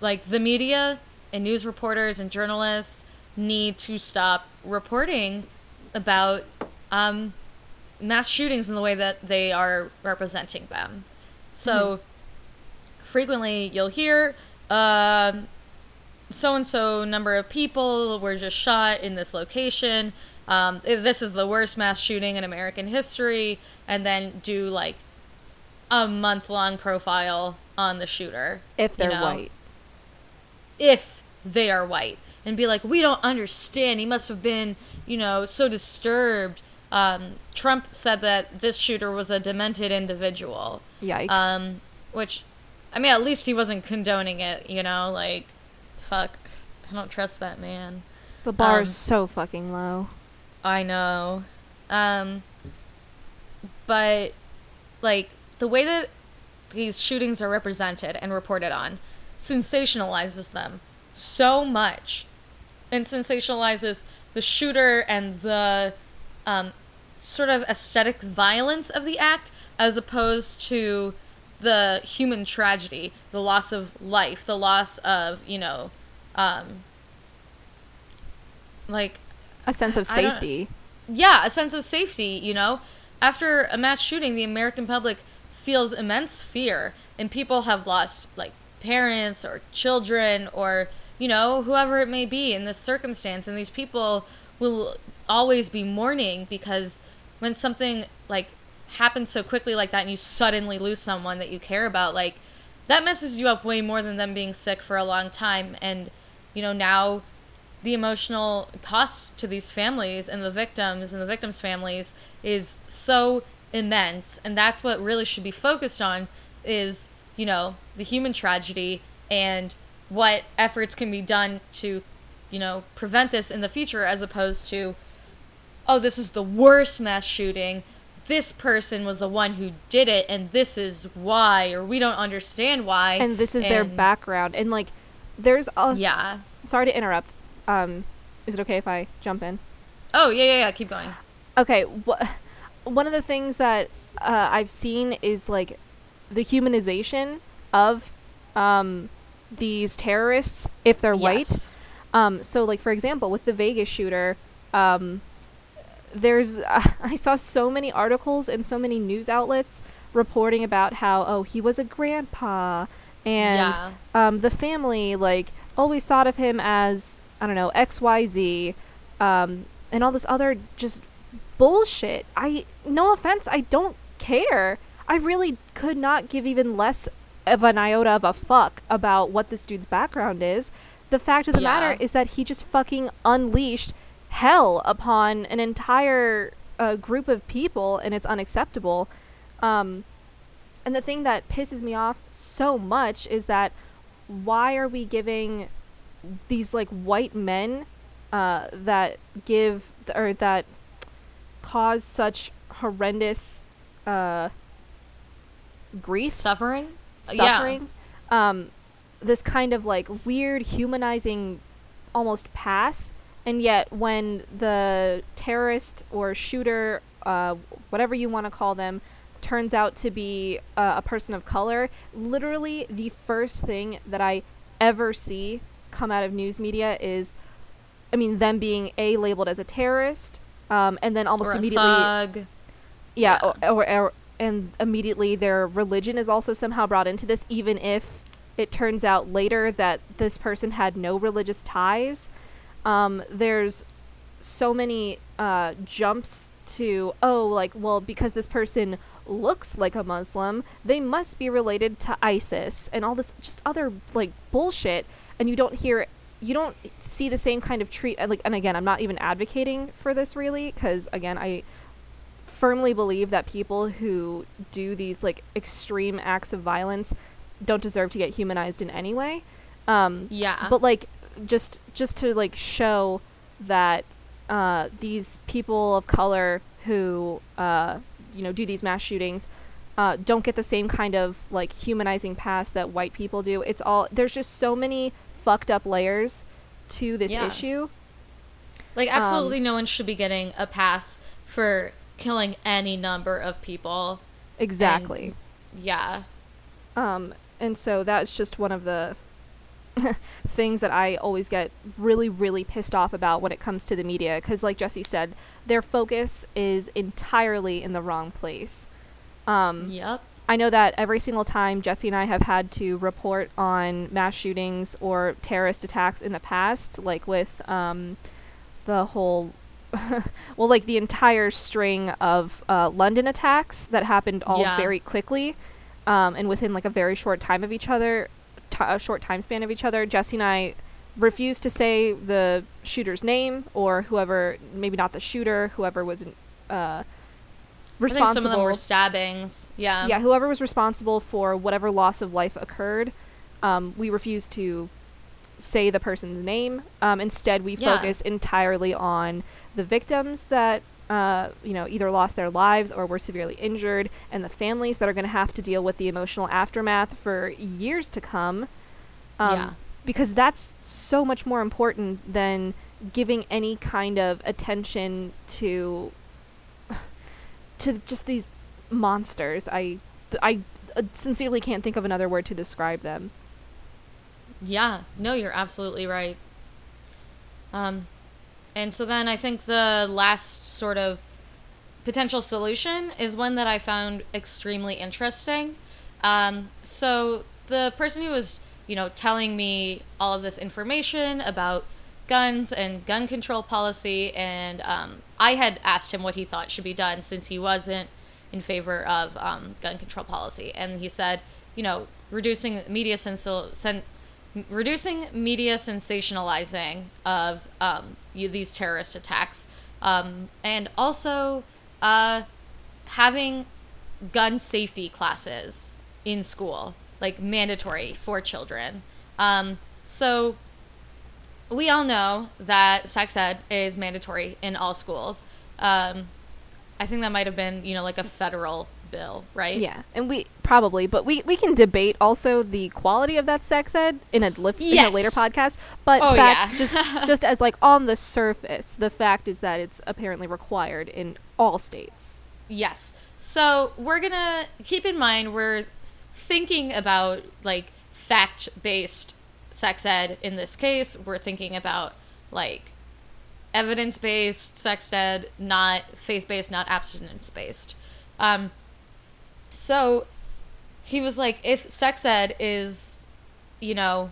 like the media and news reporters and journalists need to stop reporting about um, mass shootings in the way that they are representing them. So frequently you'll hear um so and so number of people were just shot in this location. Um, this is the worst mass shooting in American history, and then do like a month long profile on the shooter if they're you know? white. if they are white and be like, we don't understand. He must have been, you know, so disturbed. Um, Trump said that this shooter was a demented individual. Yikes. Um, which, I mean, at least he wasn't condoning it, you know? Like, fuck. I don't trust that man. the bar um, is so fucking low. I know. Um, but, like, the way that these shootings are represented and reported on sensationalizes them so much and sensationalizes the shooter and the um, sort of aesthetic violence of the act as opposed to the human tragedy, the loss of life, the loss of, you know, um, like A sense of safety. yeah, a sense of safety, you know? After a mass shooting, the American public feels immense fear, and people have lost, like, parents or children or, you know, whoever it may be in this circumstance. And these people will always be mourning because when something, like, happens so quickly like that and you suddenly lose someone that you care about, like, that messes you up way more than them being sick for a long time. And, you know, now the emotional cost to these families and the victims and the victims' families is so immense and that's what really should be focused on is you know the human tragedy and what efforts can be done to you know prevent this in the future as opposed to oh this is the worst mass shooting this person was the one who did it and this is why or we don't understand why and this is their background. And like, there's a yeah Sorry to interrupt. Um, is it okay if I jump in? oh yeah yeah yeah keep going Okay. Wh- one of the things that uh, I've seen is like the humanization of um, these terrorists if they're white. Um, so, like for example, with the Vegas shooter, um, there's I saw so many articles and so many news outlets reporting about how oh he was a grandpa and Yeah. um, the family like always thought of him as I don't know X Y Z um, and all this other just bullshit. I no offense, I don't care. I really could not give even less of an iota of a fuck about what this dude's background is. The fact of the Yeah. matter is that he just fucking unleashed hell upon an entire uh, group of people, and it's unacceptable. Um, and the thing that pisses me off so much is that why are we giving these like white men uh, that give or that cause such horrendous uh, grief? Suffering? Suffering? Um this kind of like weird humanizing almost pass and yet when the terrorist or shooter uh, whatever you want to call them turns out to be uh, a person of color literally the first thing that i ever see come out of news media is i mean them being a labeled as a terrorist um, and then almost or immediately yeah, Yeah. Or, or, or and immediately their religion is also somehow brought into this even if it turns out later that this person had no religious ties um, there's so many uh, jumps to oh like well because this person looks like a muslim they must be related to isis and all this just other like bullshit and you don't hear you don't see the same kind of treat like and again i'm not even advocating for this really because again i firmly believe that people who do these like extreme acts of violence don't deserve to get humanized in any way. Um, Yeah. but like just just to like show that uh, these people of color who uh, you know do these mass shootings uh, don't get the same kind of like humanizing pass that white people do. It's all there's just so many fucked up layers to this Yeah. issue. Like Um, absolutely no one should be getting a pass for killing any number of people. Exactly. Yeah. Um, and so that's just one of the things that I always get really, really pissed off about when it comes to the media. Because, like Jesse said, their focus is entirely in the wrong place. Um, Yep. I know that every single time Jesse and I have had to report on mass shootings or terrorist attacks in the past, like with um, the whole, well, like the entire string of uh, London attacks that happened all Yeah. very quickly. um, and within like a very short time of each other, t- a short time span of each other, Jesse and I refused to say the shooter's name or whoever, maybe not the shooter, whoever was uh, responsible. I think some of them were stabbings. Yeah. Yeah, whoever was responsible for whatever loss of life occurred, um, we refuse to say the person's name. Um, instead, we Yeah. focus entirely on the victims that uh, you know either lost their lives or were severely injured, and the families that are going to have to deal with the emotional aftermath for years to come. Um, Yeah. Because that's so much more important than giving any kind of attention to to just these monsters. I I uh, sincerely can't think of another word to describe them. Yeah, no, you're absolutely right. Um, and so then I think the last sort of potential solution is one that I found extremely interesting. Um, so the person who was, you know, telling me all of this information about guns and gun control policy, and um, I had asked him what he thought should be done since he wasn't in favor of um, gun control policy, and he said, you know, reducing media sen- reducing media sensationalizing of um, you, these terrorist attacks, um, and also uh, having gun safety classes in school, like mandatory for children. Um, so we all know that sex ed is mandatory in all schools. Um, I think that might have been, you know, like a federal bill, right? Yeah, and we probably, but we we can debate also the quality of that sex ed in a, lif- in a later podcast. But Oh, fact, yeah. just just as like on the surface, the fact is that it's apparently required in all states. Yes. So we're gonna keep in mind we're thinking about like fact based sex ed in this case. We're thinking about like evidence based sex ed, not faith based, not abstinence based. Um, so he was like, if sex ed is, you know,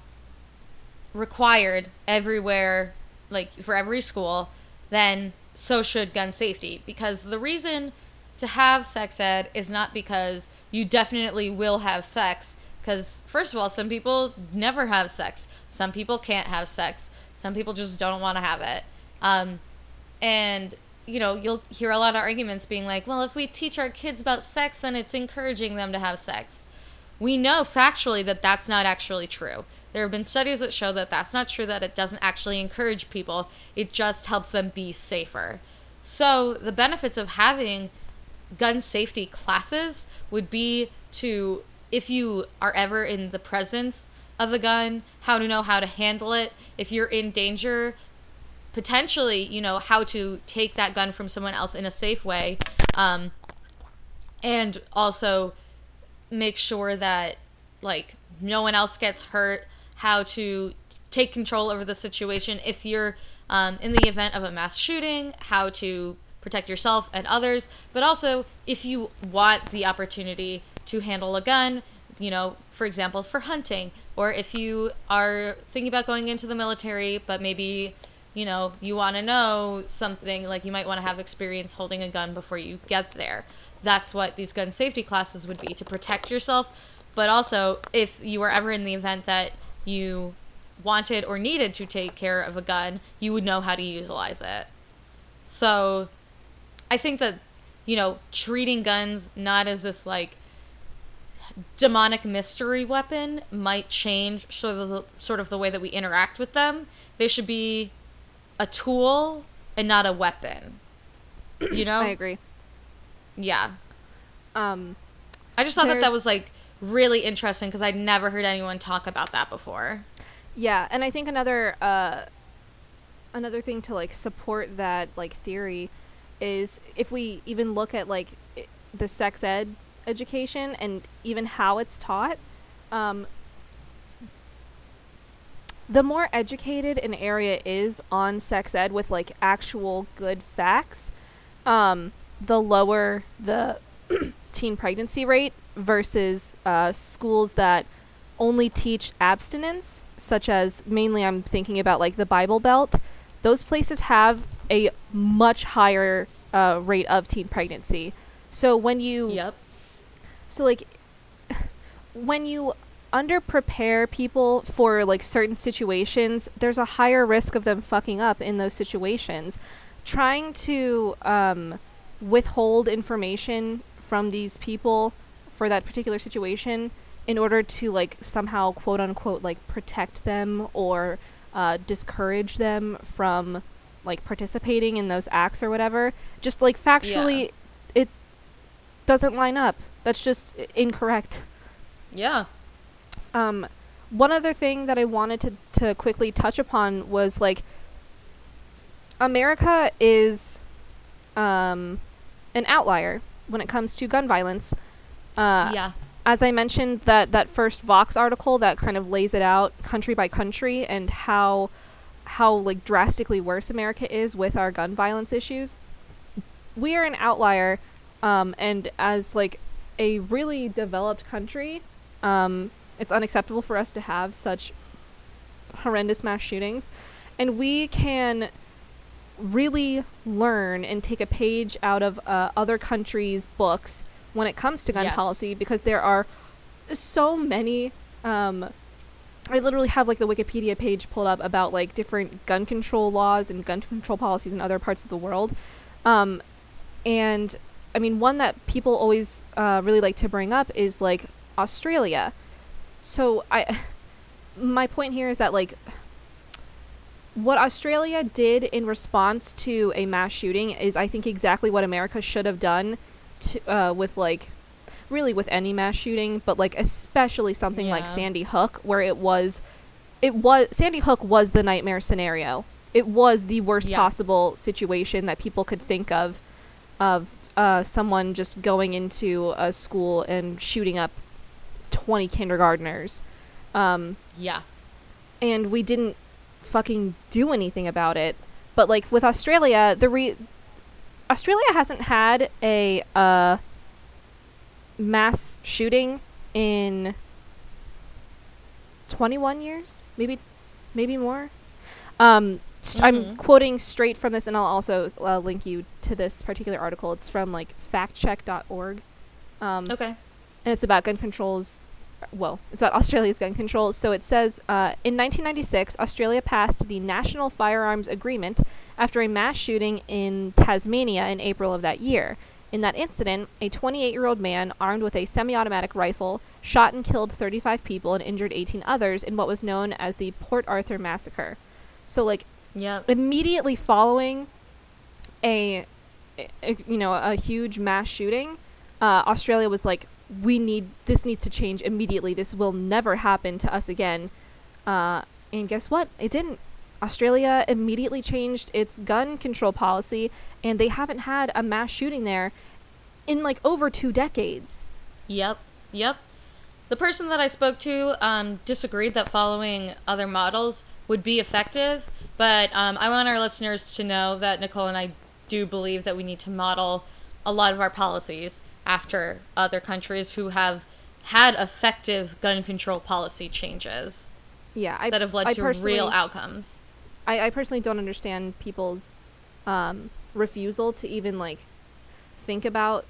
required everywhere, like for every school, then so should gun safety. Because the reason to have sex ed is not because you definitely will have sex. Because, first of all, some people never have sex. Some people can't have sex. Some people just don't want to have it. Um, and, you know, you'll hear a lot of arguments being like, well, if we teach our kids about sex, then it's encouraging them to have sex we know factually that that's not actually true. There have been studies that show that that's not true, that it doesn't actually encourage people, it just helps them be safer. So, the benefits of having gun safety classes would be to, if you are ever in the presence of a gun, how to know how to handle it. If you're in danger, potentially, you know, how to take that gun from someone else in a safe way. Um, and also, make sure that like no one else gets hurt how to take control over the situation if you're um, in the event of a mass shooting how to protect yourself and others but also if you want the opportunity to handle a gun you know for example for hunting or if you are thinking about going into the military but maybe you know you want to know something like you might want to have experience holding a gun before you get there. That's what these gun safety classes would be to protect yourself but also if you were ever in the event that you wanted or needed to take care of a gun you would know how to utilize it. So i think that you know treating guns not as this like demonic mystery weapon might change sort of the, sort of the way that we interact with them they should be a tool and not a weapon you know I agree. yeah Um, I just thought that that was like really interesting because I'd never heard anyone talk about that before. Yeah, and I think another uh, another thing to like support that like theory is if we even look at like the sex ed education and even how it's taught. Um, the more educated an area is on sex ed with like actual good facts, um, the lower the teen pregnancy rate versus uh, schools that only teach abstinence, such as mainly I'm thinking about like the Bible Belt. Those places have a much higher uh, rate of teen pregnancy. So when you Yep. So like when you underprepare people for like certain situations, there's a higher risk of them fucking up in those situations. Trying to um, withhold information from these people for that particular situation in order to like somehow quote unquote like protect them or uh, discourage them from like participating in those acts or whatever just like factually Yeah. it doesn't line up that's just incorrect Yeah. um, one other thing that I wanted to, to quickly touch upon was like America is um, an outlier when it comes to gun violence. Uh, yeah. As I mentioned, that that first Vox article that kind of lays it out country by country and how how like drastically worse America is with our gun violence issues. We are an outlier, um, and as like a really developed country, um, it's unacceptable for us to have such horrendous mass shootings, and we can really learn and take a page out of uh, other countries' books when it comes to gun Yes. policy because there are so many. Um, I literally have like the Wikipedia page pulled up about like different gun control laws and gun control policies in other parts of the world. Um, and I mean, one that people always uh, really like to bring up is like Australia. So I, my point here is that like what Australia did in response to a mass shooting is, I think, exactly what America should have done to, uh, with like really with any mass shooting, but like especially something like Sandy Hook, where it was, it was Sandy Hook was the nightmare scenario. It was the worst Yeah. possible situation that people could think of, of uh, someone just going into a school and shooting up twenty kindergartners. Um, Yeah. and we didn't fucking do anything about it. But like with Australia, the re Australia hasn't had a uh mass shooting in 21 years, maybe maybe more. Um s- I'm quoting straight from this and I'll also uh, link you to this particular article. It's from like factcheck.org. Um Okay. and it's about gun controls. Well, it's about Australia's gun control. So it says uh, in 1996, Australia passed the National Firearms Agreement after a mass shooting in Tasmania in April of that year. In that incident, a 28 year old man armed with a semi automatic rifle shot and killed 35 people and injured 18 others in what was known as the Port Arthur Massacre. So, like, Yep. immediately following a, a you know a huge mass shooting uh, australia was like we need this needs to change immediately this will never happen to us again uh, and guess what it didn't australia immediately changed its gun control policy and they haven't had a mass shooting there in like over two decades Yep. Yep. The person that I spoke to um, disagreed that following other models would be effective, but um, I want our listeners to know that Nicole and I do believe that we need to model a lot of our policies after other countries who have had effective gun control policy changes yeah I, that have led I to real outcomes. I, I personally don't understand people's um, refusal to even like think about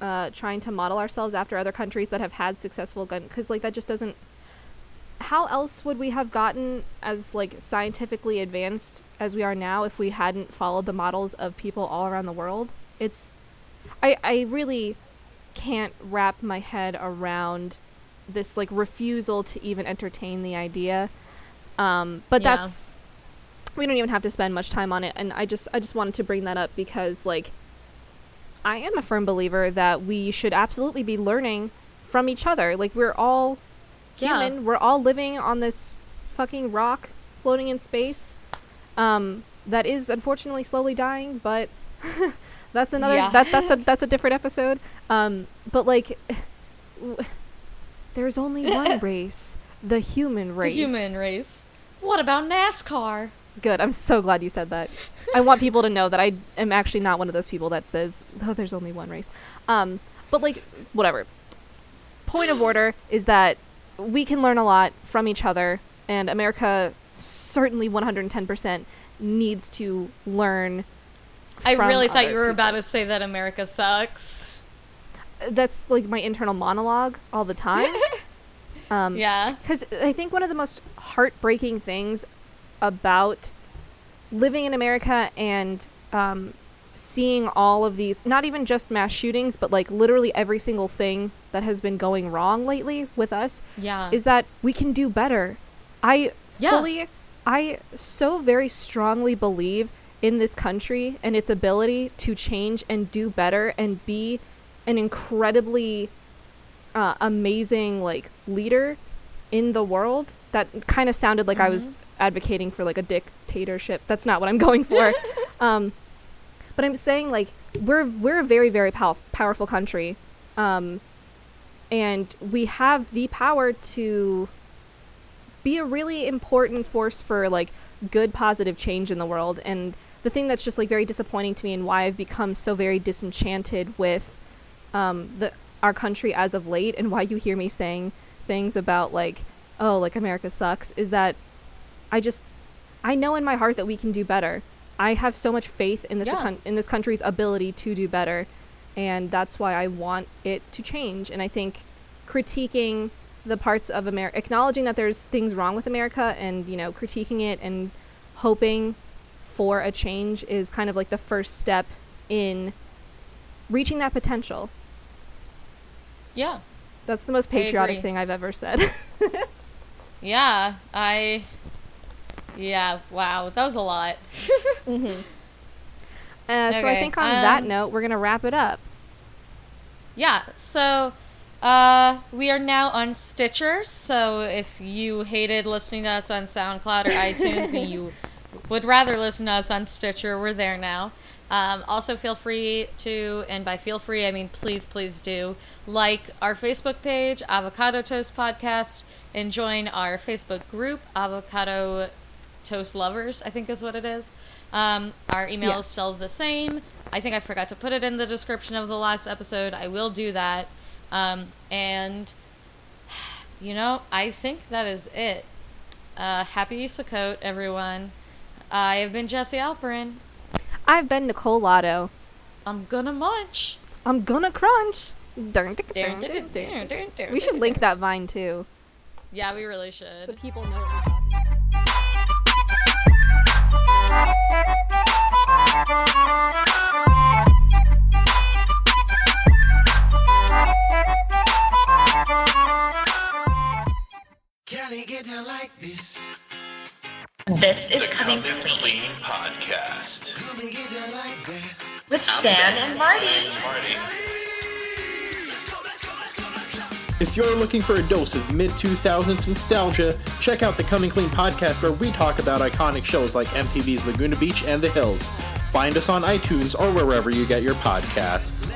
uh, trying to model ourselves after other countries that have had successful gun because like that just doesn't how else would we have gotten as like scientifically advanced as we are now if we hadn't followed the models of people all around the world? It's i i really can't wrap my head around this like refusal to even entertain the idea. Um but Yeah. that's we don't even have to spend much time on it. And i just i just wanted to bring that up because like i am a firm believer that we should absolutely be learning from each other. Like we're all Yeah. human we're all living on this fucking rock floating in space um that is unfortunately slowly dying but that's another Yeah. that that's a that's a different episode um but like w- there's only one race the human race The human race. What about NASCAR? Good. I'm so glad you said that. I want people to know that I am actually not one of those people that says, "Oh, there's only one race." Um, but like, whatever. Point of order is that we can learn a lot from each other, and America certainly 110% needs to learn. I really thought you were people. about to say that America sucks. that's like my internal monologue all the time. um, yeah. Because I think one of the most heartbreaking things about living in America and um, seeing all of these, not even just mass shootings, but like literally every single thing that has been going wrong lately with us, Yeah. is that we can do better. I Yeah. fully, I so very strongly believe in this country and its ability to change and do better and be an incredibly uh, amazing like leader in the world. That kind of sounded like I was Mhm. advocating for like a dictatorship. That's not what I'm going for. um, but I'm saying like we're we're a very very pow- powerful country, um, and we have the power to be a really important force for like good positive change in the world. And the thing that's just like very disappointing to me and why I've become so very disenchanted with um, the our country as of late and why you hear me saying things about like oh like America sucks is that I just I know in my heart that we can do better. I have so much faith in this Yeah. in this country's ability to do better, and that's why I want it to change. And I think critiquing the parts of America, acknowledging that there's things wrong with America, and you know critiquing it and hoping for a change is kind of like the first step in reaching that potential. Yeah. That's the most patriotic thing I've ever said. Yeah. I. Yeah. Wow. That was a lot. mm-hmm. uh, so I think on that um, note, we're gonna wrap it up. Yeah, so uh, we are now on Stitcher. So if you hated listening to us on SoundCloud or iTunes and you would rather listen to us on Stitcher, we're there now. Um, also, feel free to, and by feel free, I mean please, please do, like our Facebook page, Avocado Toast Podcast, and join our Facebook group, Avocado Toast Lovers, I think is what it is. Um, our email Yeah. is still the same. I think I forgot to put it in the description of the last episode. I will do that. Um, and, you know, I think that is it. Uh, happy Sukkot, everyone. I have been Jesse Alperin. I've been Nicole Lotto. I'm gonna munch. I'm gonna crunch. We should link that vine too, Yeah, we really should. so should. people know this? This is The Coming Coming Clean Clean podcast. Come and get down like that. with Stan and Marty. Marty. If you're looking for a dose of mid 2000s nostalgia, check out the Coming Clean podcast where we talk about iconic shows like MTV's Laguna Beach and The Hills. Find us on iTunes or wherever you get your podcasts.